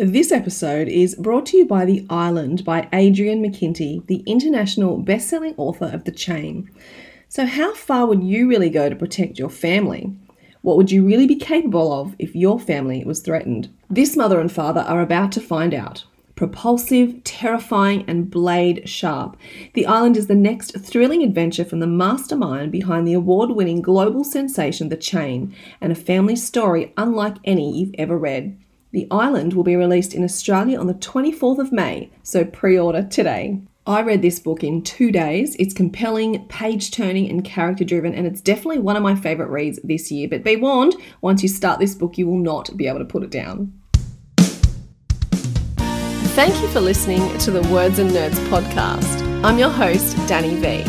This episode is brought to you by The Island by Adrian McKinty, the international best-selling author of The Chain. So how far would you really go to protect your family? What would you really be capable of if your family was threatened? This mother and father are about to find out. Propulsive, terrifying, and blade sharp, The Island is the next thrilling adventure from the mastermind behind the award winning global sensation The Chain, and a family story unlike any you've ever read. The Island will be released in Australia on the 24th of May, so pre order today. I read this book in two days. It's compelling, page turning, and character driven, and it's definitely one of my favourite reads this year. But be warned, once you start this book, you will not be able to put it down. Thank you for listening to the Words and Nerds podcast. I'm your host, Danny V.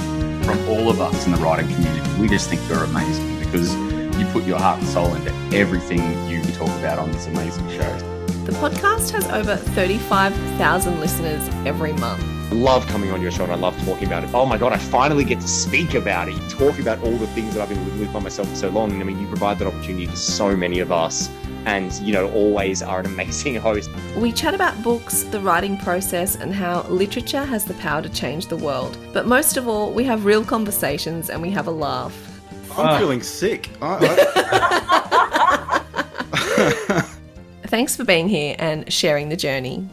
From all of us in the writing community, we just think you're amazing because you put your heart and soul into everything you talk about on this amazing show. The podcast has over 35,000 listeners every month. I love coming on your show and I love talking about it. Oh my God, I finally get to speak about it. Talk about all the things that I've been living with by myself for so long. I mean, you provide that opportunity to so many of us and you know always are an amazing host. We chat about books, the writing process, and how literature has the power to change the world. But most of all, we have real conversations and we have a laugh. I'm uh. feeling sick. I, I... Thanks for being here and sharing the journey.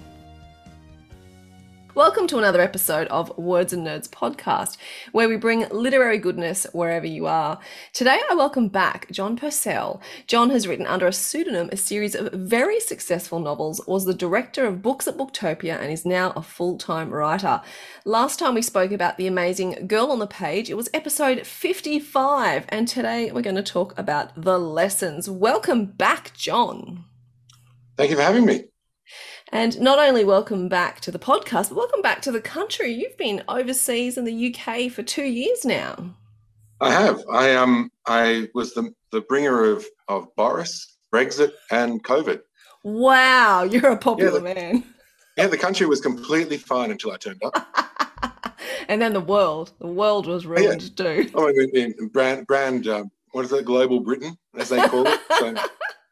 Welcome to another episode of Words and Nerds podcast, where we bring literary goodness wherever you are. Today, I welcome back John Purcell. John has written under a pseudonym a series of very successful novels, was the director of books at Booktopia, and is now a full time writer. Last time we spoke about the amazing Girl on the Page, it was episode 55, and today we're going to talk about the lessons. Welcome back, John. Thank you for having me. And not only welcome back to the podcast, but welcome back to the country. You've been overseas in the UK for two years now. I have. I um I was the the bringer of of Boris, Brexit, and COVID. Wow, you're a popular yeah, the, man. Yeah, the country was completely fine until I turned up. and then the world, the world was ruined yeah. too. Oh, I mean, brand brand um, what is it, Global Britain, as they call it. So,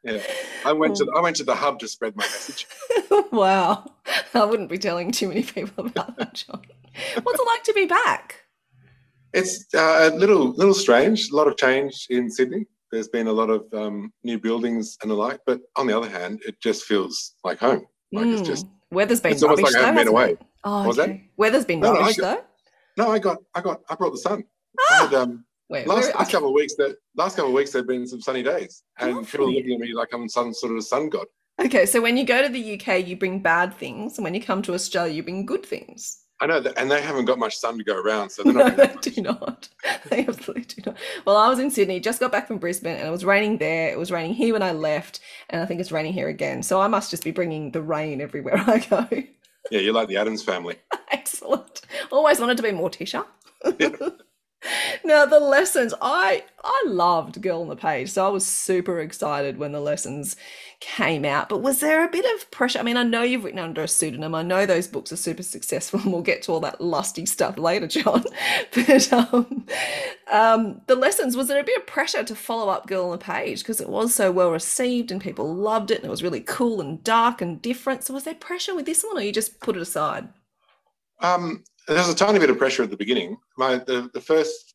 yeah, I went to the, I went to the hub to spread my message. wow, I wouldn't be telling too many people about that, John. What's it like to be back? It's uh, a little little strange. A lot of change in Sydney. There's been a lot of um, new buildings and the like, but on the other hand, it just feels like home. Like mm. it's just weather's been it's rubbish. almost like haven't been away. It? Oh, okay. Weather's been no, rubbish no, got, though. No, I got I got I brought the sun. Ah! I had, um, Wait, last, last couple of weeks, that last couple of weeks, there've been some sunny days, and Lovely. people are looking at me like I'm some sort of sun god. Okay, so when you go to the UK, you bring bad things, and when you come to Australia, you bring good things. I know, that, and they haven't got much sun to go around, so they're not. no, they do not. They absolutely do not. Well, I was in Sydney, just got back from Brisbane, and it was raining there. It was raining here when I left, and I think it's raining here again. So I must just be bringing the rain everywhere I go. Yeah, you're like the Addams family. Excellent. Always wanted to be Morticia. Yeah. now the lessons i i loved girl on the page so i was super excited when the lessons came out. But was there a bit of pressure? I mean i know you've written under a pseudonym. I know those books are super successful and we'll get to all that lusty stuff later john. But um, um, the lessons was there a bit of pressure to follow up girl on the page? Because it was so well received and people loved it and it was really cool and dark and different. So was there pressure with this one or you just put it aside? Um, there's a tiny bit of pressure at the beginning. My the, the first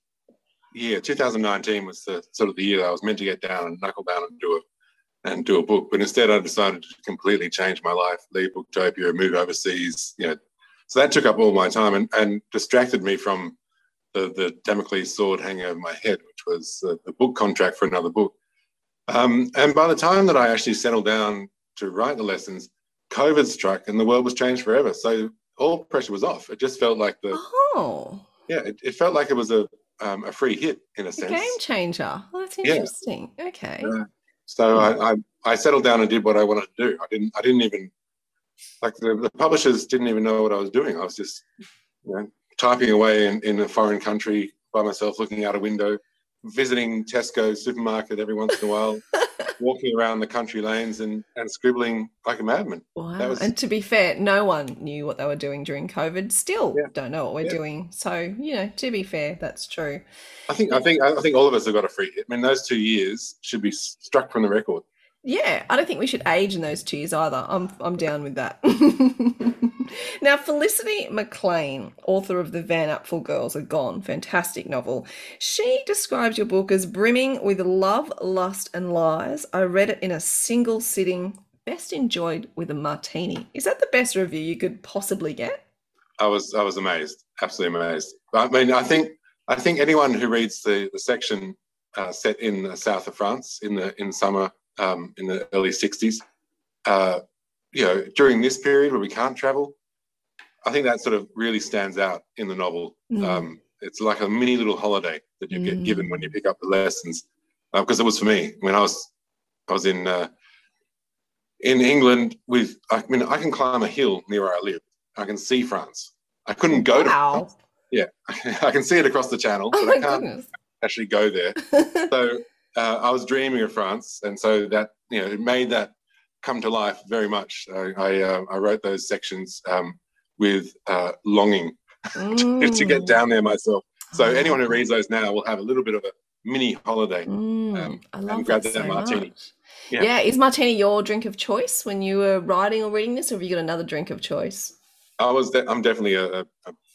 year, 2019, was the sort of the year I was meant to get down and knuckle down and do it and do a book, but instead I decided to completely change my life, leave Booktopia, move overseas. You know, so that took up all my time and, and distracted me from the the Damocles sword hanging over my head, which was the, the book contract for another book. Um, and by the time that I actually settled down to write the lessons, COVID struck and the world was changed forever. So all pressure was off. It just felt like the oh yeah, it, it felt like it was a um, a free hit in a, a sense. game changer. Well, that's interesting. Yeah. Okay. Uh, so I, I, I settled down and did what I wanted to do. I didn't I didn't even like the, the publishers didn't even know what I was doing. I was just you know typing away in, in a foreign country by myself, looking out a window, visiting Tesco supermarket every once in a while. walking around the country lanes and, and scribbling like a madman. Wow. Was... And to be fair, no one knew what they were doing during COVID. Still yeah. don't know what we're yeah. doing. So, you know, to be fair, that's true. I think I think I think all of us have got a free hit. I mean, those two years should be struck from the record. Yeah, I don't think we should age in those two years either. I'm I'm down with that. now, Felicity McLean, author of The Van Apfel Girls Are Gone, fantastic novel, she describes your book as brimming with love, lust, and lies. I read it in a single sitting, best enjoyed with a martini. Is that the best review you could possibly get? I was I was amazed, absolutely amazed. I mean, I think I think anyone who reads the the section uh, set in the south of France in the in summer um, in the early '60s, uh, you know, during this period where we can't travel, I think that sort of really stands out in the novel. Mm. Um, it's like a mini little holiday that you get Mm. given when you pick up the lessons, because it was for me when I was I was in uh, in England with I mean I can climb a hill near where I live. I can see France. I couldn't go to Wow. France. Yeah, I can see it across the channel, Oh but I can't goodness. actually go there. So uh, I was dreaming of France, and so that you know it made that come to life very much. I I, uh, I wrote those sections um, with uh, longing to get Mm. down there myself. So Oh, anyone who reads those now will have a little bit of a mini holiday. Mm, um, I and grab that so martini. Yeah. Yeah. is martini your drink of choice when you were writing or reading this, or have you got another drink of choice? I was de- I'm definitely a, a,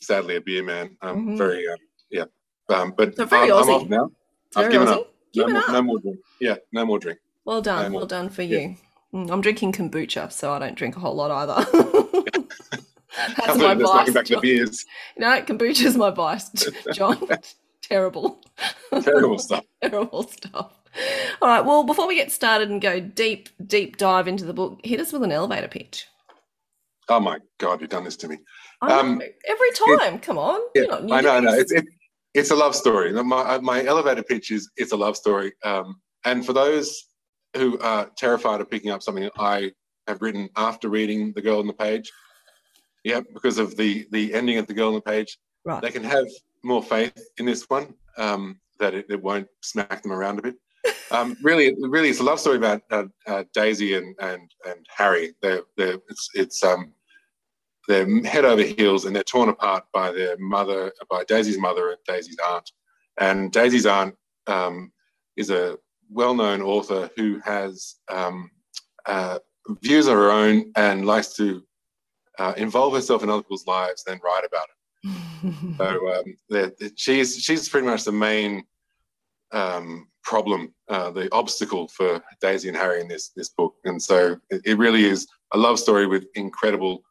sadly a beer man. I'm Mhm. very uh, yeah, um, but So very I'm, I'm off now. It's I've very given Aussie. up. Give no, it more, up. no more drink. Yeah, no more drink. Well done. No more. Well done for you. Mm, I'm drinking kombucha, so I don't drink a whole lot either. That's my vice. back John. beers. No, kombucha's my vice, John. Terrible. Terrible stuff. Terrible stuff. All right. Well, before we get started and go deep, deep dive into the book, hit us with an elevator pitch. Oh my god, you've done this to me. Um, every time. Come on. Yeah, You're not new I know, I know. It's it, it's a love story. My my elevator pitch is it's a love story. Um, and for those who are terrified of picking up something I have written after reading The Girl on the Page, yeah, because of the the ending of The Girl on the Page, Right. they can have more faith in this one um, that it, it won't smack them around a bit. Um, really, really, it's a love story about uh, uh, Daisy and and and Harry. They're, they're, it's it's um, they're head over heels and they're torn apart by their mother, by Daisy's mother and Daisy's aunt. And Daisy's aunt um, is a well-known author who has um, uh, views of her own and likes to uh, involve herself in other people's lives, then write about it. So um, she's she's pretty much the main um, problem, uh, the obstacle for Daisy and Harry in this this book. And so it, it really is a love story with incredible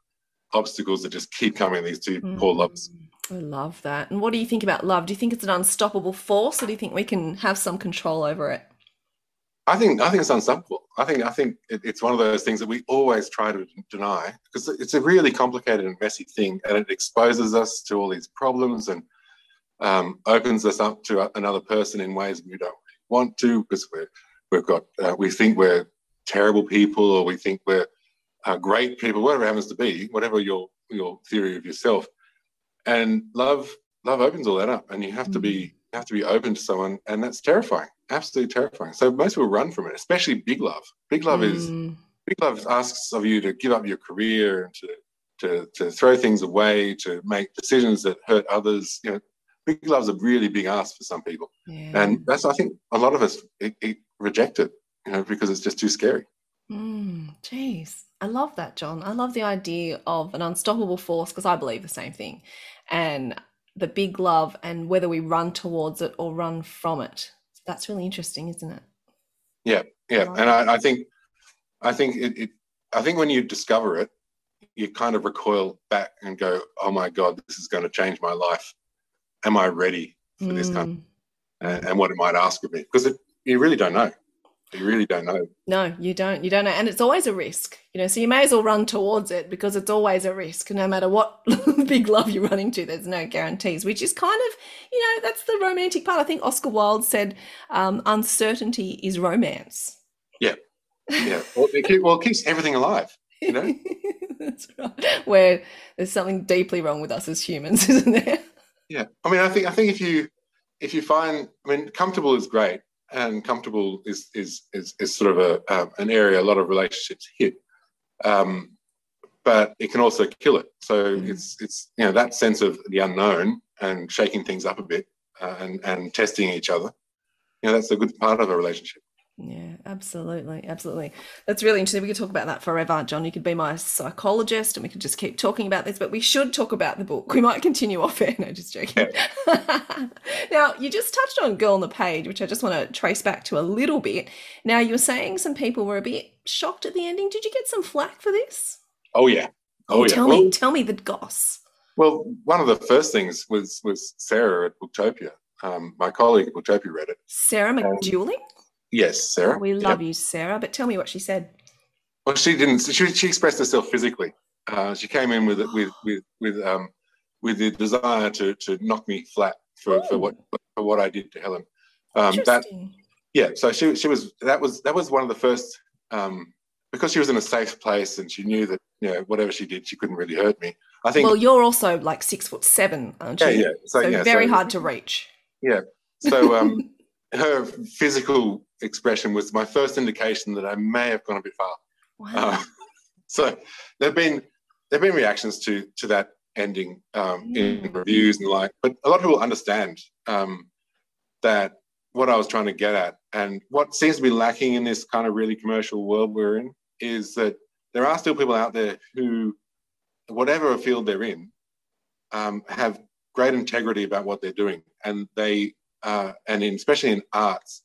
obstacles that just keep coming. These two poor lovers. I love that. And what do you think about love? Do you think it's an unstoppable force, or do you think we can have some control over it? I think I think it's unstoppable. I think I think it, it's one of those things that we always try to deny because it's a really complicated and messy thing, and it exposes us to all these problems and um, opens us up to another person in ways we don't really want to because we're we've got uh, we think we're terrible people or we think we're uh, great people, whatever it happens to be, whatever your your theory of yourself. And love love opens all that up, and you have to be you have to be open to someone, and that's terrifying, absolutely terrifying. So most people run from it, especially big love. Big love is Mm, big love asks of you to give up your career and to to to throw things away, to make decisions that hurt others. You know, big love's a really big ask for some people, yeah. and that's I think a lot of us it, it reject it, you know, because it's just too scary. Mm, Jeez, I love that, John. I love the idea of an unstoppable force because I believe the same thing, and the big love and whether we run towards it or run from it. That's really interesting, isn't it? Yeah, Right. and I, I think, I think it, it, I think when you discover it, you kind of recoil back and go, "Oh my God, this is going to change my life. Am I ready for this kind Mm, and, and what it might ask of me?" Because it, you really don't know. You really don't know. No, you don't. You don't know. And it's always a risk, you know, so you may as well run towards it because it's always a risk. No matter what big love you're running to, there's no guarantees, which is kind of, you know, that's the romantic part. I think Oscar Wilde said um, uncertainty is romance. Yeah, well, it, well, it keeps everything alive. You know? That's right. Where there's something deeply wrong with us as humans, isn't there? Yeah, I mean, I think I think if you if you find, I mean, comfortable is great, and comfortable is is is, is sort of a um, an area a lot of relationships hit, um, but it can also kill it. So Mm. it's it's you know that sense of the unknown and shaking things up a bit uh, and and testing each other. You know, that's a good part of a relationship. Yeah, absolutely. Absolutely. That's really interesting. We could talk about that forever, John. You could be my psychologist and we could just keep talking about this, but we should talk about the book. We might continue off air. No, just joking. now, you just touched on Girl on the Page, which I just want to trace back to a little bit. Now, you were saying some people were a bit shocked at the ending. Did you get some flack for this? Oh, yeah. Oh, yeah. Tell Well, me, tell me the goss. well, one of the first things was was Sarah at Booktopia. Um, my colleague at Booktopia read it. Sarah McDuling? Yes, Sarah. we love you, Sarah, but tell me what she said. Well, she didn't. She, she expressed herself physically. Uh, she came in with with with with um with the desire to to knock me flat for, for what for what I did to Helen. Um, that Interesting. yeah. So she she was that was that was one of the first um because she was in a safe place and she knew that you know whatever she did she couldn't really hurt me. I think well, you're also like six foot seven, aren't you? yeah yeah. So, So, yeah, very so- hard to reach. Yeah. So um, her physical expression was my first indication that I may have gone a bit far. Wow. Uh, so there've been there've been reactions to to that ending um, in Mm. reviews and the like, but a lot of people understand um, that what I was trying to get at, and what seems to be lacking in this kind of really commercial world we're in, is that there are still people out there who, whatever field they're in, um, have great integrity about what they're doing, and they uh, and in, especially in arts,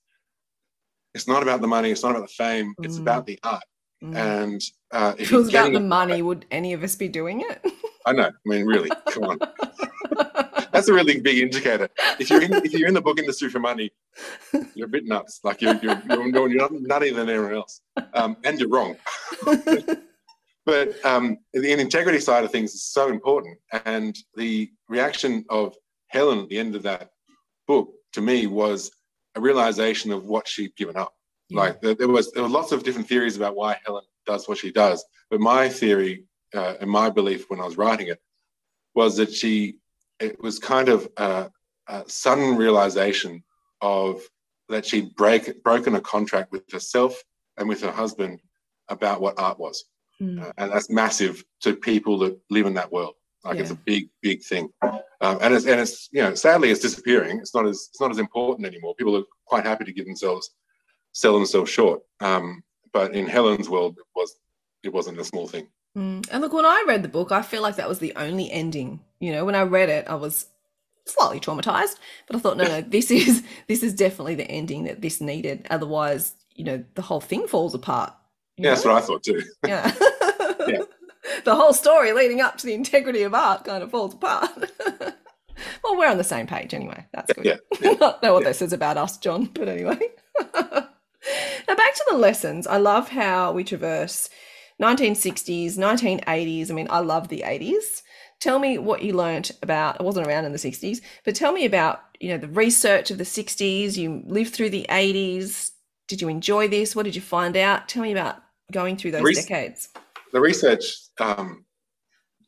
it's not about the money, it's not about the fame, it's Mm. about the art. Mm. And uh, if if it was about the money, would any of us be doing it? I know. I mean, really, come on. That's a really big indicator. If you're in, if you're in the book industry for money, you're a bit nuts. Like you're you're you're, you're not nuttier than anyone else, um, and you're wrong. But um, the integrity side of things is so important, and the reaction of Helen at the end of that book to me was a realization of what she'd given up. Yeah. Like there, there was there were lots of different theories about why Helen does what she does, but my theory uh, and my belief when I was writing it was that she it was kind of a, a sudden realization of that she'd break broken a contract with herself and with her husband about what art was, Mm. Uh, and that's massive to people that live in that world. Like it's a big, big thing, um, and it's and it's you know sadly it's disappearing. It's not as it's not as important anymore. People are quite happy to give themselves sell themselves short. Um, but in Helen's world, it was it wasn't a small thing. Mm. And look, when I read the book, I feel like that was the only ending. You know, when I read it, I was slightly traumatized, but I thought, no, no, this is this is definitely the ending that this needed. Otherwise, you know, the whole thing falls apart. Yeah, that's what I thought too. Yeah. Yeah. the whole story leading up to the integrity of art kind of falls apart. well, we're on the same page anyway. That's good. Yeah, I don't know what this is about us, John, but anyway. now back to the lessons. I love how we traverse 1960s, 1980s. I mean, I love the 80s. Tell me what you learnt about. I wasn't around in the 60s, but tell me about you know the research of the 60s. You lived through the 80s. Did you enjoy this? What did you find out? Tell me about going through those Res- decades. the research um,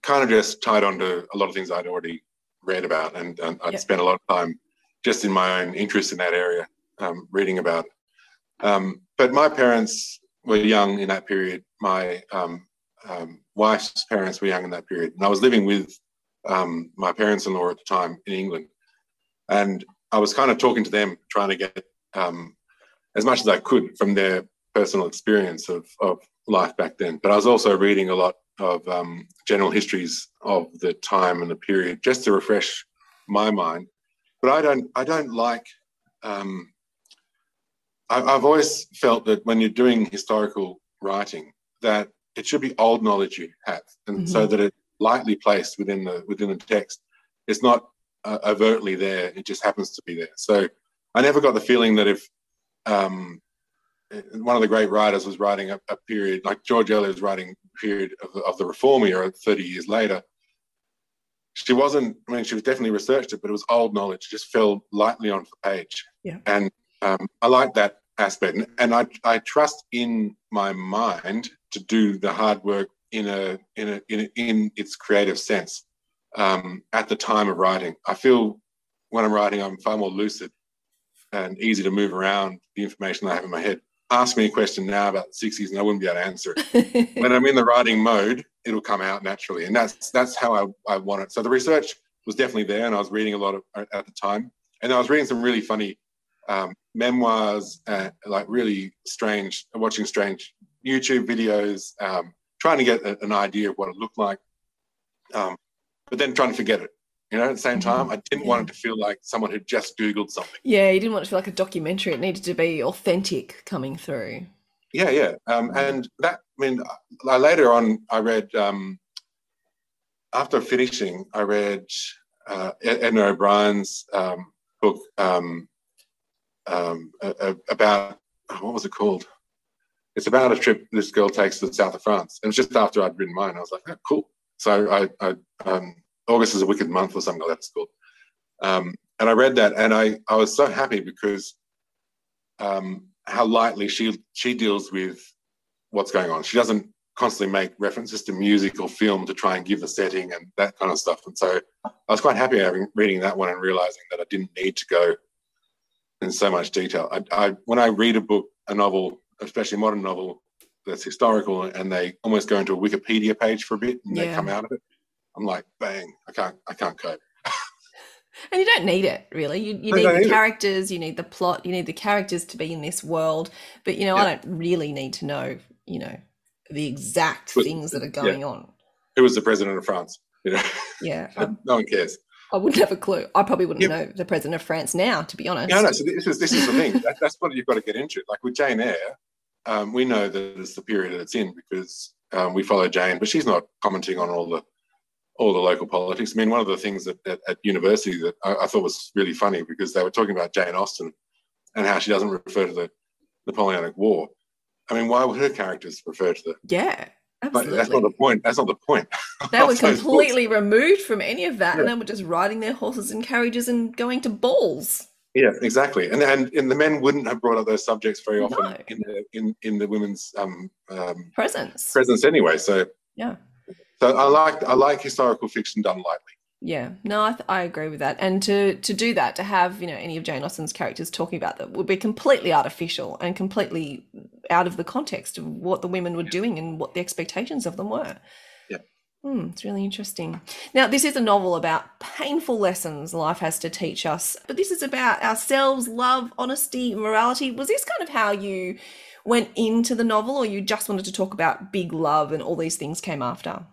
kind of just tied on to a lot of things I'd already read about, and, and I'd Yep. spent a lot of time just in my own interest in that area, um, reading about. Um, but my parents were young in that period. My um, um, wife's parents were young in that period, and I was living with um, my parents-in-law at the time in England, and I was kind of talking to them, trying to get um, as much as I could from their personal experience of, of life back then. But I was also reading a lot of um, general histories of the time and the period just to refresh my mind. But I don't, I don't like. Um, I, I've always felt that when you're doing historical writing, that it should be old knowledge you have, and so that it's lightly placed within the within the text. It's not uh, overtly there; it just happens to be there. So I never got the feeling that if um, one of the great writers was writing a, a period like George Eliot was writing period of, the- of the Reform era 30 years later. She wasn't, I mean, she was definitely researched it, but it was old knowledge, it just fell lightly onto the page. Yeah. And um, I like that aspect. And, and I, I trust in my mind to do the hard work in a, in a, in, a, in its creative sense um, at the time of writing. I feel when I'm writing, I'm far more lucid and easy to move around the information I have in my head. Ask me a question now about the 60s and I wouldn't be able to answer it. when I'm in the writing mode, it'll come out naturally. And that's that's how I, I want it. So the research was definitely there and I was reading a lot of, at the time. And I was reading some really funny um, memoirs, uh, like really strange, watching strange YouTube videos, um, trying to get a, an idea of what it looked like, um, but then trying to forget it. You know, at the same time, I didn't want it to feel like someone had just Googled something. Yeah, you didn't want it to feel like a documentary. It needed to be authentic coming through. Yeah, yeah. Um, and that, I mean, I, later on, I read, um, after finishing, I read uh, Edna O'Brien's um, book um, um, about, what was it called? It's about a trip this girl takes to the south of France. And it was just after I'd written mine. I was like, oh, cool. So I, I um, August is a wicked month or something like that. It's called. Um, and I read that, and I I was so happy because um, how lightly she she deals with what's going on. She doesn't constantly make references to music or film to try and give the setting and that kind of stuff. And so I was quite happy having reading that one and realizing that I didn't need to go in so much detail. I, I when I read a book, a novel, especially a modern novel that's historical, and they almost go into a Wikipedia page for a bit and yeah. they come out of it. I'm like, bang, I can't, I can't cope. and you don't need it really. You, you need the need characters, it. you need the plot, you need the characters to be in this world. But you know, yeah. I don't really need to know, you know, the exact but, things that are going yeah. on. Who was the president of France? You know? Yeah. no one cares. I wouldn't have a clue. I probably wouldn't know the president of France now, to be honest. No, no. So this is this is the thing. that, that's what you've got to get into. Like with Jane Eyre, um, we know that it's the period that it's in because um, we follow Jane, but she's not commenting on all the all the local politics. I mean, one of the things at, at, at university that I, I, thought was really funny because they were talking about Jane Austen and how she doesn't refer to the Napoleonic War. I mean, why would her characters refer to the? Yeah, absolutely. But that's not the point. That's not the point. They were completely removed from any of that, yeah. and they were just riding their horses and carriages and going to balls. Yeah, exactly. And and, and the men wouldn't have brought up those subjects very often no. in the in in the women's um, um, presence presence anyway. So yeah. So I like I like historical fiction done lightly. Yeah, no, I, th- I agree with that. And to to do that, to have you know any of Jane Austen's characters talking about that would be completely artificial and completely out of the context of what the women were doing and what the expectations of them were. Yeah, mm, it's really interesting. Now, this is a novel about painful lessons life has to teach us, but this is about ourselves, love, honesty, morality. Was this kind of how you went into the novel, or you just wanted to talk about big love and all these things came after?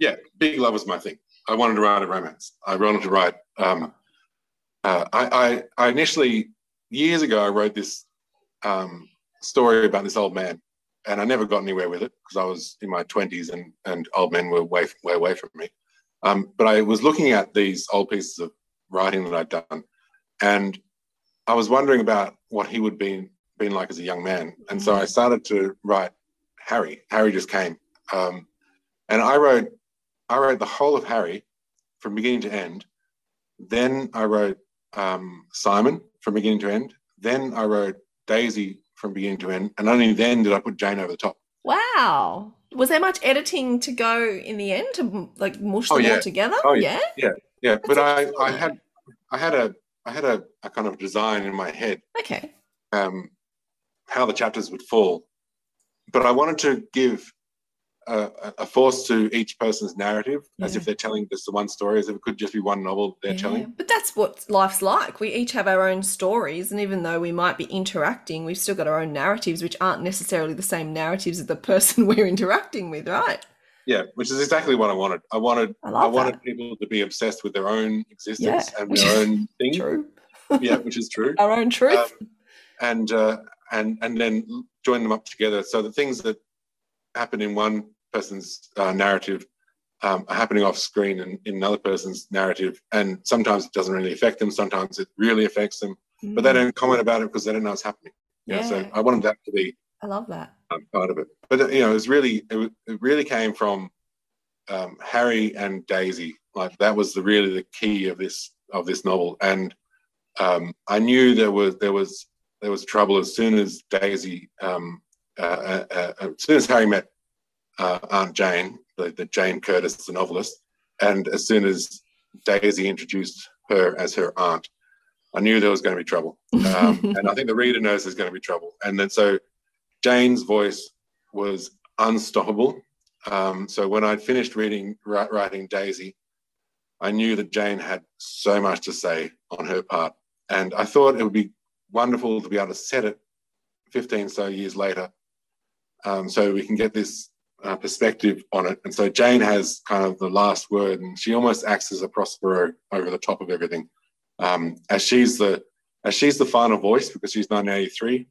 Yeah, big love was my thing. I wanted to write a romance. I wanted to write. Um, uh, I, I, I, initially years ago I wrote this um, story about this old man, and I never got anywhere with it because I was in my twenties and and old men were way way away from me. Um, but I was looking at these old pieces of writing that I'd done, and I was wondering about what he would be been like as a young man, and so I started to write Harry. Harry just came, um, and I wrote I wrote the whole of Harry from beginning to end. Then I wrote um, Simon from beginning to end. Then I wrote Daisy from beginning to end. And only then did I put Jane over the top. Wow. Was there much editing to go in the end to like mush them oh, yeah. all together? Oh yeah. Yeah. Yeah. That's but I, I had I had a I had a, a kind of design in my head. Okay. Um, how the chapters would fall. But I wanted to give a, a, force to each person's narrative yeah. as if they're telling just the one story, as if it could just be one novel they're yeah. telling. But that's what life's like. We each have our own stories, and even though we might be interacting, we've still got our own narratives, which aren't necessarily the same narratives as the person we're interacting with, right? Yeah, which is exactly what I wanted. I wanted I, I wanted that. people to be obsessed with their own existence yeah. and their own thing. True. yeah, which is true. Our own truth. Um, and uh, and and then join them up together. So the things that happen in one person's uh, narrative um, are happening off screen and in another person's narrative. And sometimes it doesn't really affect them. Sometimes it really affects them, mm. but they mm. don't comment about it because they don't know what's happening. Yeah. so I wanted that to be. I love that um, part of it. But uh, you know, it was really it, it really came from um, Harry and Daisy. Like that was the really the key of this of this novel. And um, I knew there was there was there was trouble as soon as Daisy um, uh, uh, uh, as soon as Harry met uh, Aunt Jane, the, the Jane Curtis, the novelist. And as soon as Daisy introduced her as her aunt, I knew there was going to be trouble. Um, and I think the reader knows there's going to be trouble. And then so Jane's voice was unstoppable. Um, so when I'd finished reading, writing Daisy, I knew that Jane had so much to say on her part. And I thought it would be wonderful to be able to set it 15 so years later, um, so we can get this uh, perspective on it. And so Jane has kind of the last word, and she almost acts as a Prospero over the top of everything, um, as she's the as she's the final voice because she's 1983.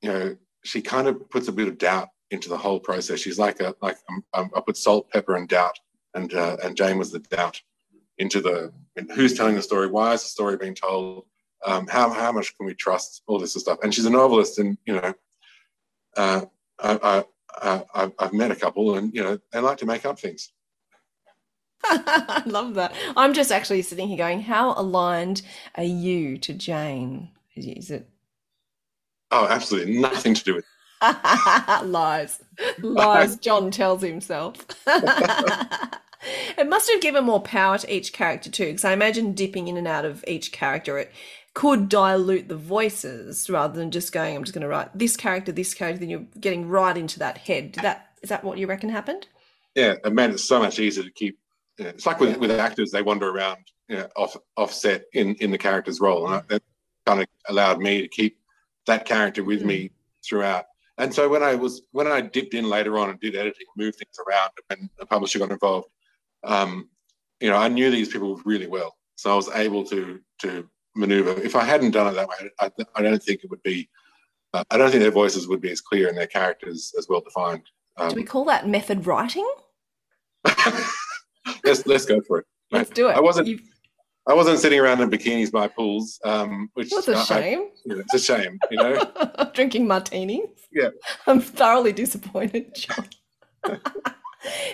You know, she kind of puts a bit of doubt into the whole process. She's like a like um, um, I put salt, pepper, and doubt, and uh, and Jane was the doubt into the who's telling the story, why is the story being told, um, how how much can we trust, all this stuff. And she's a novelist, and you know, uh, I, I, I, I've met a couple, and you know, they like to make up things. I love that. I'm just actually sitting here going, how aligned are you to Jane? Is it? Oh, absolutely nothing to do with. Lies. Lies. John tells himself. it must have given more power to each character too, because I imagine dipping in and out of each character, it could dilute the voices rather than just going, I'm just going to write this character, this character, then you're getting right into that head. Did that is that what you reckon happened? Yeah, it made it so much easier to keep. You know, it's like with, yeah. with actors, they wander around you know, off offset in in the character's role, and that kind of allowed me to keep that character with mm. me throughout. And so when I was when I dipped in later on and did editing, moved things around, and the publisher got involved, um, you know, I knew these people really well, so I was able to to maneuver. If I hadn't done it that way, I, I don't think it would be. Uh, I don't think their voices would be as clear and their characters as well defined. Um, do we call that method writing? let's let's go for it. Let's do it. I wasn't. You've... I wasn't sitting around in bikinis by pools, um, which What's a shame. I, you know, it's a shame, you know. Drinking martinis. Yeah, I'm thoroughly disappointed, John.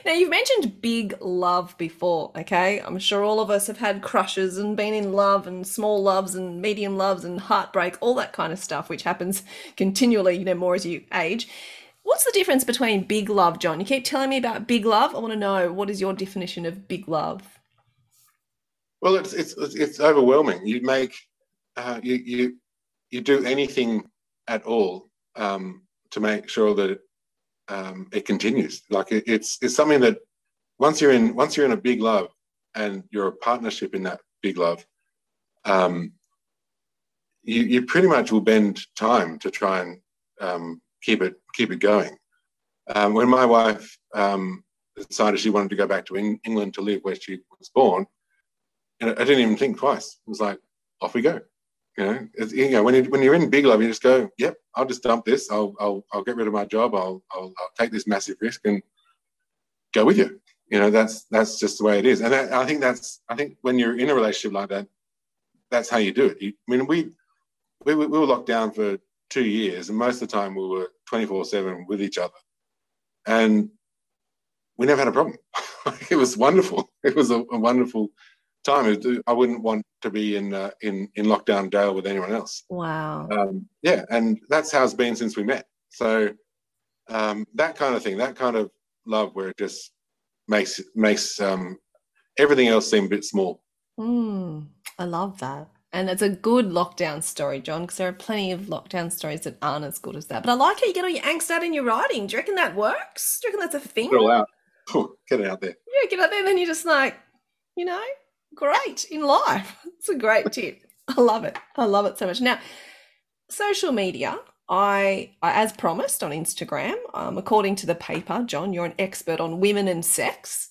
Now, you've mentioned big love before, okay? I'm sure all of us have had crushes and been in love and small loves and medium loves and heartbreak, all that kind of stuff, which happens continually, you know, more as you age. What's the difference between big love, John? You keep telling me about big love. I want to know what is your definition of big love? Well, it's it's it's overwhelming. You make uh, you you you do anything at all um, to make sure that um, it continues. Like it, it's it's something that once you're in once you're in a big love and you're a partnership in that big love, um, you you pretty much will bend time to try and um, keep it keep it going. Um, when my wife um, decided she wanted to go back to England to live where she was born, I didn't even think twice. It was like, off we go. You know, you know when, you, when you're in big love, you just go, yep, I'll just dump this. I'll, I'll, I'll get rid of my job. I'll, I'll, I'll take this massive risk and go with you. You know, that's that's just the way it is. And I, I think that's I think when you're in a relationship like that, that's how you do it. You, I mean, we, we we were locked down for two years, and most of the time we were 24 seven with each other, and we never had a problem. it was wonderful. It was a, a wonderful time. I wouldn't want to be in uh, in in lockdown jail with anyone else. Wow. Um, yeah, and that's how it's been since we met. So um, that kind of thing, that kind of love, where it just makes makes um, everything else seem a bit small. Mm, I love that. And it's a good lockdown story, John, because there are plenty of lockdown stories that aren't as good as that. But I like how you get all your angst out in your writing. Do you reckon that works? Do you reckon that's a thing? Get out. get it out there. Yeah, get it out there. Then you're just like, you know, great in life. It's a great tip. I love it. I love it so much. Now, social media. I, I as promised on Instagram, um, according to the paper, John, you're an expert on women and sex,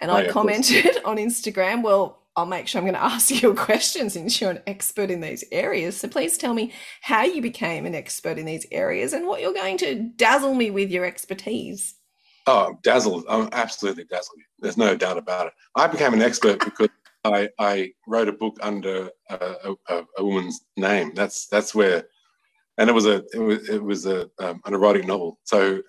and oh, I yeah, commented on Instagram. Well, I'll make sure I'm going to ask you a question since you're an expert in these areas. So please tell me how you became an expert in these areas and what you're going to dazzle me with your expertise. Oh, dazzle. I'm absolutely dazzled. There's no doubt about it. I became an expert because I, I wrote a book under a, a, a, woman's name. That's that's where, and it was a it was, it was a um, an erotic novel. So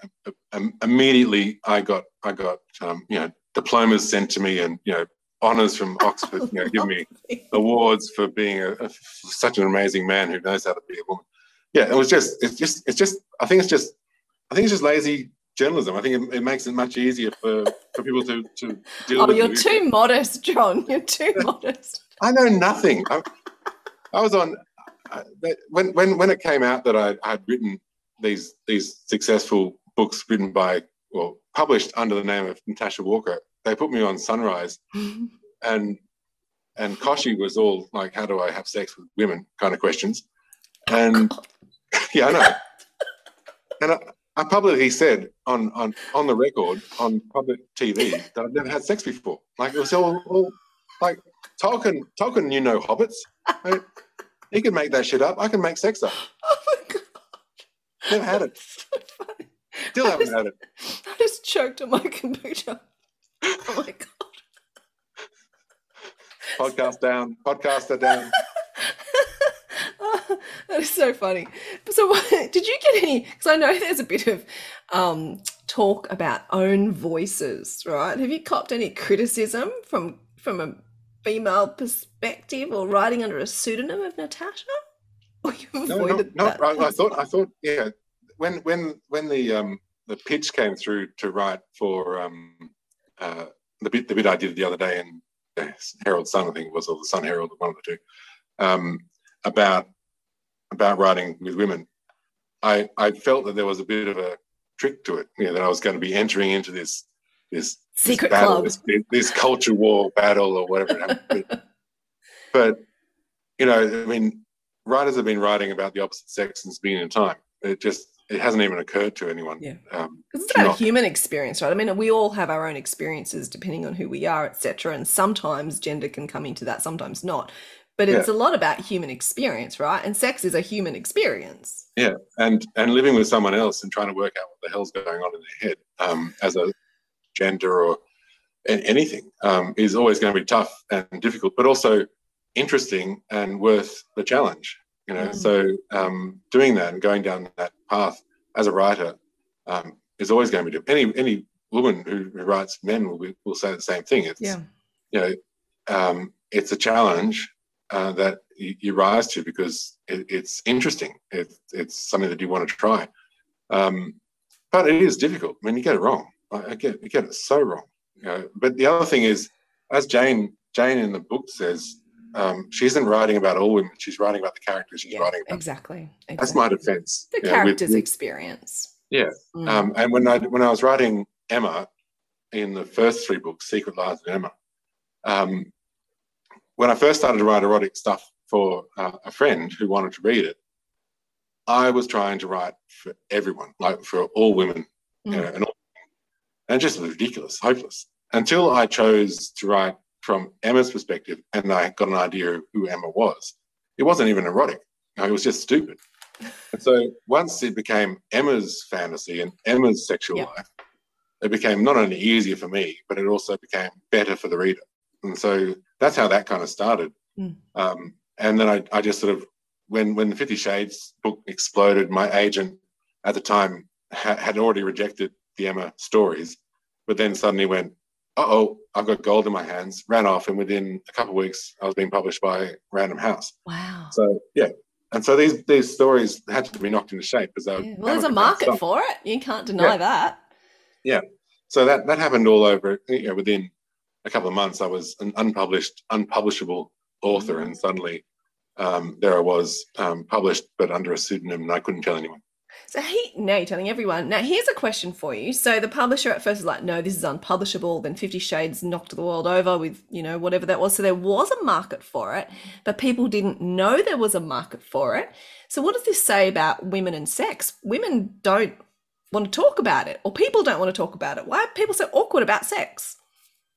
um, immediately I got I got um, you know diplomas sent to me and you know honors from Oxford. You know, give me awards for being a, a, such an amazing man who knows how to be a woman. Yeah, it was just it's just it's just I think it's just I think it's just lazy journalism. I think it, it, makes it much easier for, for people to, to deal oh, with you're too modest, John. You're too modest. I know nothing. I, I was on uh, when when when it came out that I had written these these successful books written by well published under the name of Natasha Walker. They put me on Sunrise, and and Kochie was all like, "How do I have sex with women?" kind of questions. And yeah, I know. And I, I publicly said on, on on the record on public TV that I've never had sex before. Like it was all, all like Tolkien. Tolkien knew no hobbits. Right? He can make that shit up. I can make sex up. Oh my god. Never had it. So. Still haven't had it. I just choked on my kombucha. Oh my god. Podcast down. Podcaster down. That is so funny. So, what, did you get any? Because I know there's a bit of um, talk about own voices, right? Have you copped any criticism from from a female perspective or writing under a pseudonym of Natasha? Or you No, no, avoided no. I, I thought. I thought. Yeah. When when when the um the pitch came through to write for um uh the bit the bit I did the other day in Herald Sun, I think it was, or the Sun Herald, one of the two, um, about about writing with women. I I felt that there was a bit of a trick to it. You know, that I was going to be entering into this this Secret this battle, club. this, this culture war battle or whatever. it happened to be. but you know, I mean, writers have been writing about the opposite sex since the beginning of time. It just it hasn't even occurred to anyone. Yeah. Um, Because it's about not- human experience, right? I mean, we all have our own experiences depending on who we are, etc. And sometimes gender can come into that, sometimes not. But it's a lot about human experience, right? And sex is a human experience. yeah, and and living with someone else and trying to work out what the hell's going on in their head um, as a gender or anything um, is always going to be tough and difficult, but also interesting and worth the challenge. You know, Mm. so um, doing that and going down that path as a writer um, is always going to be difficult. Any any woman who, who writes men will be, will say the same thing. It's Yeah. you know, um, it's a challenge uh, that you, you rise to because it, it's interesting. It, it's something that you want to try, um, but it is difficult. I mean, you get it wrong. I, I get you get it so wrong. You know, but the other thing is, as Jane Jane in the book says, um, she isn't writing about all women. She's writing about the characters she's Yeah, writing about. exactly. That's my defense. the you know, with- character's with- experience. Yeah. Mm. um, and when I when I was writing Emma in the first three books, Secret Lives of Emma, um, when I first started to write erotic stuff for uh, a friend who wanted to read it, I was trying to write for everyone, like for all women, you Mm. know, and, all, and just ridiculous, hopeless. Until I chose to write from Emma's perspective, and I got an idea of who Emma was. It wasn't even erotic; it was just stupid. And so once it became Emma's fantasy and Emma's sexual Yeah. life, it became not only easier for me, but it also became better for the reader. And so that's how that kind of started. Mm. Um, and then I, I just sort of, when when the Fifty Shades book exploded, my agent at the time ha- had already rejected the Emma stories, but then suddenly went, "Uh oh, I've got gold in my hands." Ran off, and within a couple of weeks, I was being published by Random House. Wow. So yeah, and so these these stories had to be knocked into shape because they. Yeah. Well, there's a market for it. You can't deny Yeah. that. Yeah. So that that happened all over. You know, within a couple of months, I was an unpublished, unpublishable author, and suddenly um, there I was, um, published but under a pseudonym, and I couldn't tell anyone. So he now you're telling everyone. Now here's a question for you. So the publisher at first was like, no, this is unpublishable. Then Fifty Shades knocked the world over with, you know, whatever that was. So there was a market for it, but people didn't know there was a market for it. So what does this say about women and sex? Women don't want to talk about it, or people don't want to talk about it. Why are people so awkward about sex?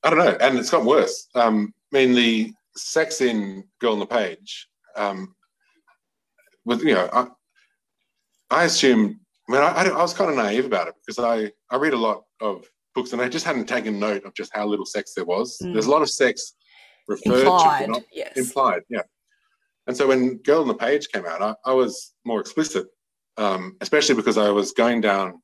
I don't know, and it's got worse. Um, I mean, the sex in Girl on the Page um, was, you know, I, I assumed. I mean, I, I, I was kind of naive about it because I I read a lot of books and I just hadn't taken note of just how little sex there was. Mm. There's a lot of sex referred Implied, to, yes. implied, yeah. And so when Girl on the Page came out, I, I was more explicit, um, especially because I was going down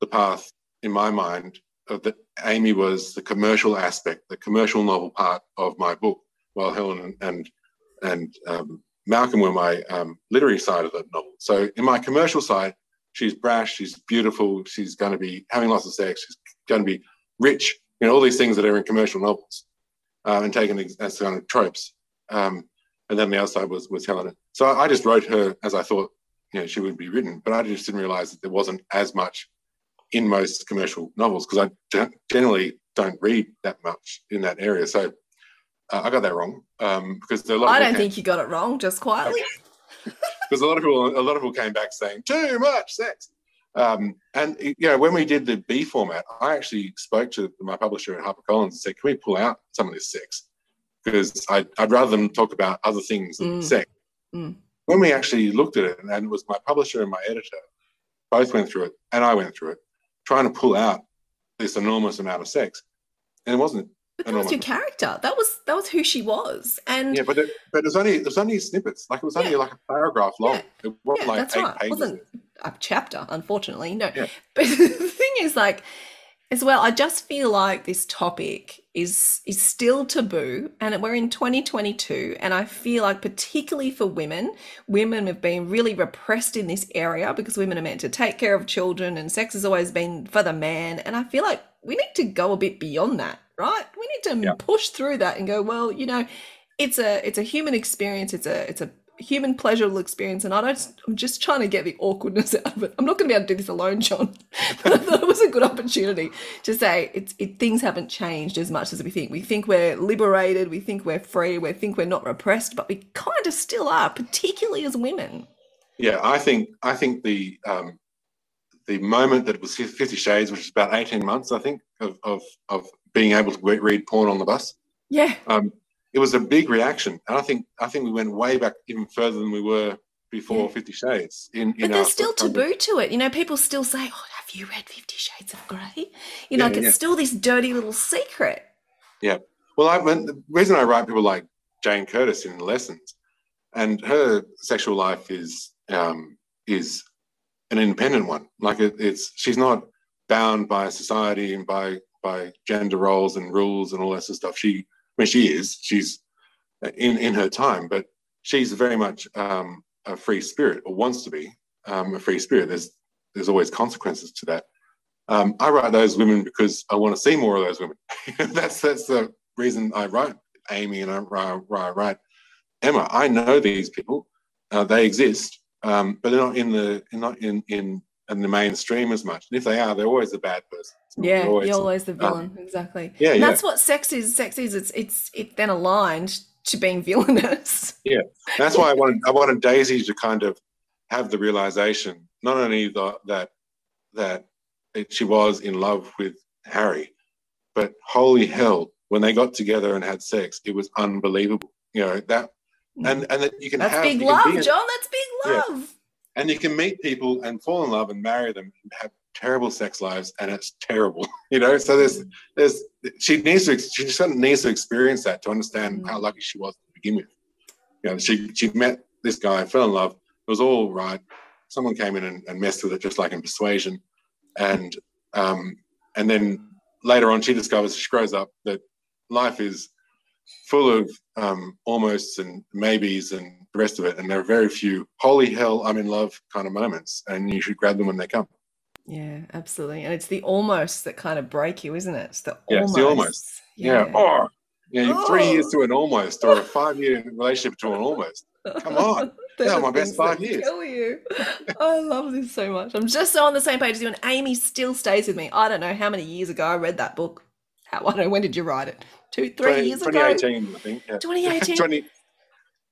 the path in my mind of that Amy was the commercial aspect, the commercial novel part of my book, while Helen and and um, Malcolm were my um, literary side of the novel. So in my commercial side, she's brash, she's beautiful, she's going to be having lots of sex, she's going to be rich, you know, all these things that are in commercial novels uh, and taken as- kind of tropes. Um, and then the other side was was Helena. So I just wrote her as I thought, you know, she would be written, but I just didn't realize that there wasn't as much in most commercial novels because I don't- generally don't read that much in that area. So uh, I got that wrong um, because there are a lot. I don't think you got it wrong, just quietly. because because a lot of people a lot of people came back saying too much sex. Um, and you know, when we did the B format, I actually spoke to my publisher at HarperCollins and said, "Can we pull out some of this sex?" Because I'd, I'd rather them talk about other things than Mm. sex. Mm. When we actually looked at it, and it was my publisher and my editor both went through it, and I went through it, trying to pull out this enormous amount of sex, and it wasn't. But that was your character. That was that was who she was. And Yeah, but it, but it was only it was only snippets. Like it was only Yeah. like a paragraph long. Yeah. It wasn't yeah, like that's eight right. It wasn't a chapter, unfortunately. No. Yeah. But the thing is, like, as well, I just feel like this topic is is still taboo, and we're in 2022, and I feel like particularly for women, women have been really repressed in this area because women are meant to take care of children, and sex has always been for the man, and I feel like we need to go a bit beyond that, right? We need to Yeah. push through that and go, well, you know, it's a it's a human experience. It's a it's a human pleasurable experience, and I don't. I'm just trying to get the awkwardness out of it. I'm not going to be able to do this alone, John. But I thought it was a good opportunity to say it's it, things haven't changed as much as we think. We think we're liberated. We think we're free. We think we're not repressed, but we kind of still are, particularly as women. Yeah, I think I think the um, the moment that it was Fifty Shades, which is about eighteen months, I think, of of, of being able to read porn on the bus, Yeah, um, it was a big reaction, and I think I think we went way back even further than we were before Yeah. Fifty Shades. In, in but our there's still taboo to it. You know, people still say, "Oh, have you read Fifty Shades of Grey?" You know, Yeah, like it's yeah. still this dirty little secret. Yeah. Well, I, when, the reason I write people like Jane Curtis in Lessons, and her sexual life is um, is an independent one. Like it, it's she's not bound by society and by by gender roles and rules and all that sort of stuff. She, I mean, she is. She's in in her time, but she's very much um, a free spirit or wants to be um, a free spirit. There's there's always consequences to that. Um, I write those women because I want to see more of those women. that's that's the reason I write Amy and I write, I write Emma. I know these people; uh, they exist, um, but they're not in the not in in in the mainstream as much. And if they are, they're always a bad person. Yeah, always- you're always the villain. exactly. yeah, And yeah. that's what sex is. Sex is. It's it's it then aligned to being villainous. Yeah, that's why I wanted I wanted Daisy to kind of have the realization not only the, that that it, she was in love with Harry, but holy hell, when they got together and had sex, it was unbelievable. You know that, mm. and and that you can That's have big love, John. That's big Yeah. love. and you can meet people and fall in love and marry them and have terrible sex lives and it's terrible you know? So there's there's she needs to she just needs to experience that to understand how lucky she was to begin with. You know she she met this guy fell in love it was all right. Someone came in and, and messed with it just like in persuasion. And um and then later on she discovers she grows up that life is full of um, almosts and maybes and the rest of it. And there are very few holy hell, I'm in love kind of moments, and you should grab them when they come. Yeah, absolutely. And it's the almost that kind of break you, isn't it? It's the Yeah, almost. it's the almost. Yeah. Or oh, yeah, you're three Oh. years to an oh. almost, or a five year relationship to an almost. Come on. They're Yeah, my best five years. Kill you. I love this so much. I'm just so on the same page as you, and Amy still stays with me. I don't know how many years ago I read that book. How I don't know when did you write it? Two, three 20 years ago. 2018, I think. Yeah. 2018. 20,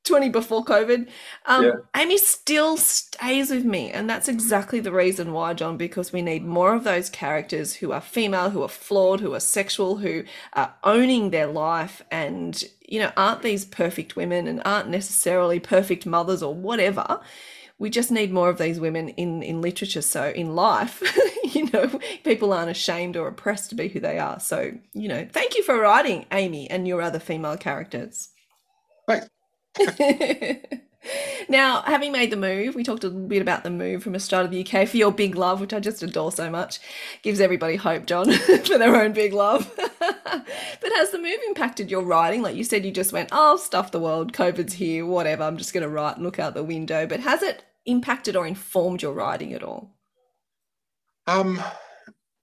20 before COVID. Um, Yeah. Amy still stays with me. And that's exactly the reason why, John, because we need more of those characters who are female, who are flawed, who are sexual, who are owning their life and, you know, aren't these perfect women and aren't necessarily perfect mothers or whatever. We just need more of these women in, in literature. So in life, you know, people aren't ashamed or oppressed to be who they are. So, you know, thank you for writing Amy and your other female characters. Thanks. now, having made the move, we talked a little bit about the move from Australia to the UK for your big love, which I just adore so much. Gives everybody hope, John, for their own big love. but has the move impacted your writing? Like you said, you just went, oh, stuff the world, COVID's here, whatever, I'm just going to write and look out the window. But has it impacted or informed your writing at all? Um,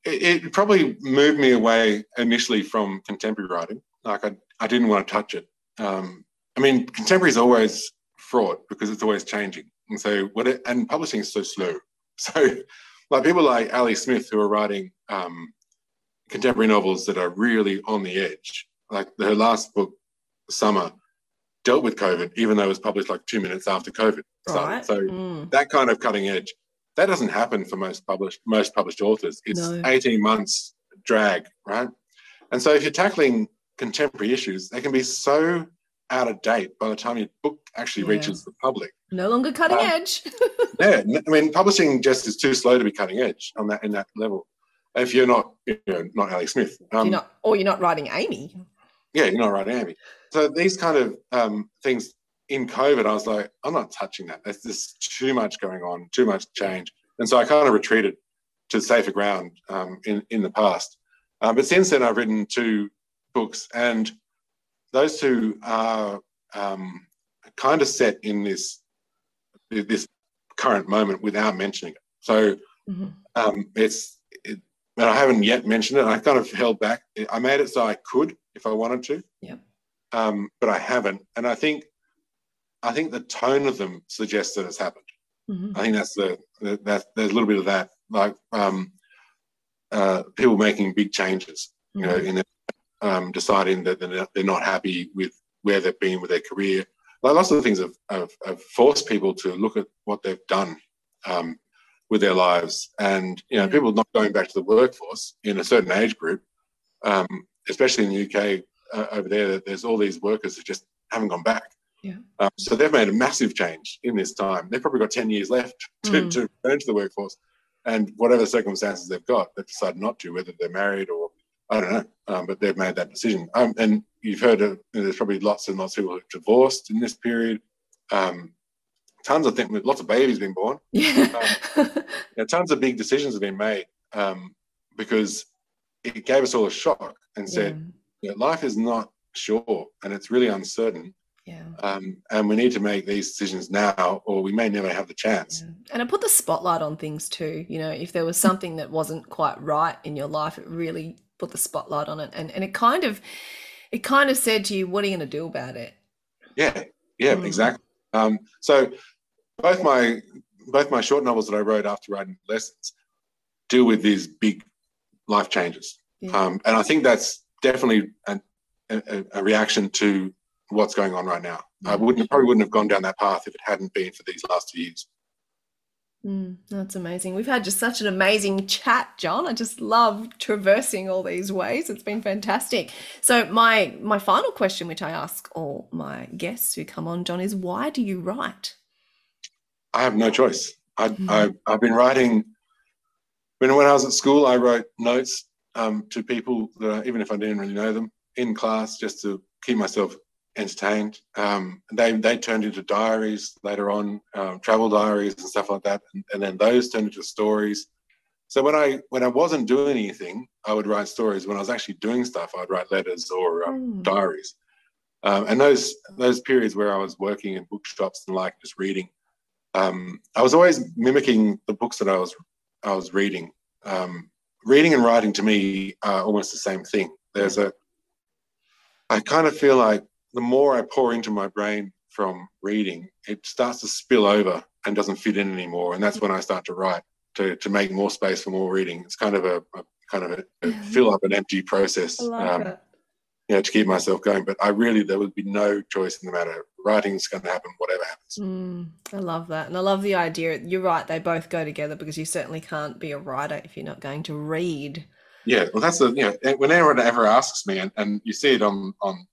it, it probably moved me away initially from contemporary writing. Like I, I didn't want to touch it. Um, I mean, contemporary is always fraught because it's always changing, and so what? It, and publishing is so slow. So, like people like Ali Smith who are writing um, contemporary novels that are really on the edge. Like her last book, Summer, dealt with COVID, even though it was published like two minutes after COVID started. Right. So Mm. that kind of cutting edge, that doesn't happen for most published most published authors. It's No. 18 months drag, right? And so if you're tackling contemporary issues, they can be so out of date by the time your book actually Yeah. reaches the public. No longer cutting Um, edge. Yeah, I mean, publishing just is too slow to be cutting edge on that in that level. If you're not, you know, not Ali Smith, um, you're not, or you're not writing Amy. yeah, you're not writing Amy. So these kind of um, things in COVID, I was like, I'm not touching that. There's just too much going on, too much change, and so I kind of retreated to safer ground um, in in the past. Um, but since then, I've written two books, and those two are um, kind of set in this this current moment without mentioning it. So Mhm. um, it's it, but I haven't yet mentioned it. I kind of held back. I made it so I could if I wanted to. Yep. Um, but I haven't, and I think I think the tone of them suggests that it's happened. Mhm. I think that's the, that there's a little bit of that, like um, uh, people making big changes, you know, Mhm. in their, um, deciding that they're not, they're not happy with where they've been with their career. Like lots of things have, have, have forced people to look at what they've done um, with their lives, and you know, Yeah. people not going back to the workforce in a certain age group, um, especially in the UK uh, over there. There's all these workers who just haven't gone back. Yeah. Um, so they've made a massive change in this time. They've probably got 10 years left to, Mm. to return to the workforce. And whatever circumstances they've got, they've decided not to, whether they're married or I don't know, um, but they've made that decision. Um, and you've heard of, there's probably lots and lots of people who've divorced in this period. Um, tons of things, lots of babies being born. Yeah. You know, tons of big decisions have been made um, because it gave us all a shock and said, you know, life is not sure and it's really uncertain. yeah. Um, and we need to make these decisions now, or we may never have the chance. Yeah. And it put the spotlight on things too. You know, if there was something that wasn't quite right in your life, it really put the spotlight on it. And and it kind of it kind of said to you, what are you going to do about it? Yeah, yeah, Mm. exactly. Um, so both my both my short novels that I wrote after writing lessons deal with these big life changes, Yeah. um, and I think that's definitely an, a, a reaction to what's going on right now. I wouldn't probably wouldn't have gone down that path if it hadn't been for these last two years. Mm, that's amazing. We've had just such an amazing chat, John. I just love traversing all these ways. It's been fantastic. So my my final question, which I ask all my guests who come on, John, is why do you write? I have no choice. I, Mhm. I, I've been writing. When, when I was at school, I wrote notes um, to people that I, even if I didn't really know them in class, just to keep myself entertained. Um, they they turned into diaries later on, um, travel diaries and stuff like that, and, and then those turned into stories. So when I when I wasn't doing anything, I would write stories. When I was actually doing stuff, I'd write letters or um, Mm. diaries. Um, and those those periods where I was working in bookshops and like just reading, um, I was always mimicking the books that I was I was reading. Um, reading and writing to me are almost the same thing. There's a I kind of feel like the more I pour into my brain from reading, it starts to spill over and doesn't fit in anymore, and that's when I start to write to to make more space for more reading. It's kind of a, a kind of a, a fill up an empty process. Um, it. you know, to keep myself going. But I really, there would be no choice in the matter. Writing's going to happen, whatever happens. Mm, I love that. And I love the idea. You're right, they both go together because you certainly can't be a writer if you're not going to read. Yeah, well, that's the you know, when anyone ever asks me, and, and you see it on on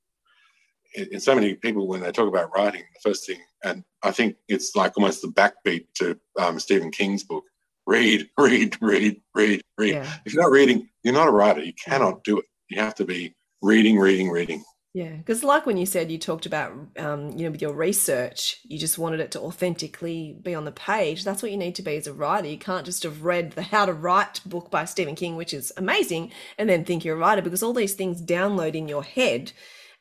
in in so many people when they talk about writing, the first thing, and I think it's like almost the backbeat to um, Stephen King's book: read, read, read, read, read. Yeah. If you're not reading, you're not a writer. You cannot do it. You have to be reading, reading, reading. Yeah, because like when you said you talked about, um, you know, with your research, you just wanted it to authentically be on the page. That's what you need to be as a writer. You can't just have read the How to Write book by Stephen King, which is amazing, and then think you're a writer because all these things download in your head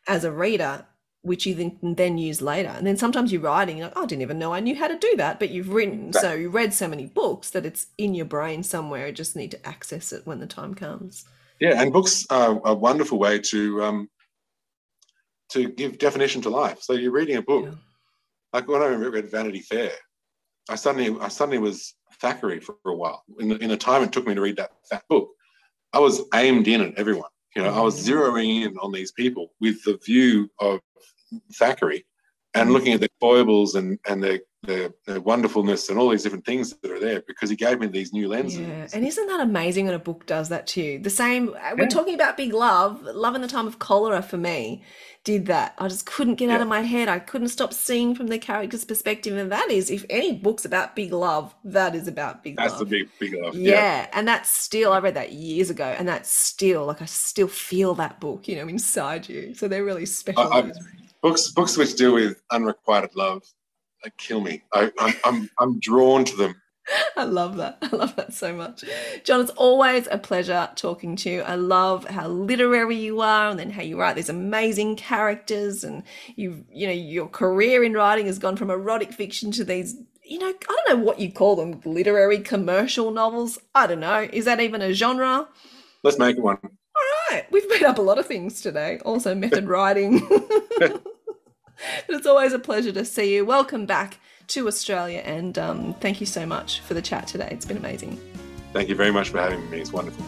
as a reader, which you then then use later. And then sometimes you're writing, you're like, oh, I didn't even know I knew how to do that, but you've written, so you read so many books that it's in your brain somewhere. You just need to access it when the time comes. Yeah, and books are a wonderful way to um, to give definition to life. So you're reading a book. Yeah. Like when I read Vanity Fair, I suddenly I suddenly was Thackeray for a while. In the, in the time it took me to read that that book, I was aimed in at everyone. You know, I was Mm. zeroing in on these people with the view of Thackeray and looking at the foibles and and the, the, the wonderfulness and all these different things that are there because he gave me these new lenses. Yeah, and isn't that amazing when a book does that to you? The same, uh, we're talking about Big Love, Love in the Time of Cholera for me did that. I just couldn't get out of my head. I couldn't stop seeing from the character's perspective. And that is, if any book's about big love, that is about big That's love. That's the big big love. yeah. and that's still, I read that years ago, and that's still, like, I still feel that book, you know, inside you. So they're really special. I- I- Books books which deal with unrequited love, they kill me. I, I'm, I'm I'm drawn to them. I love that. I love that so much. John, it's always a pleasure talking to you. I love how literary you are and then how you write these amazing characters and you've, you know, your career in writing has gone from erotic fiction to these you know, I don't know what you call them, literary commercial novels. I don't know. Is that even a genre? Let's make one. All right. We've made up a lot of things today. Also method writing. it's always a pleasure to see you. Welcome back to Australia and um, thank you so much for the chat today. It's been amazing. Thank you very much for having me. It's wonderful.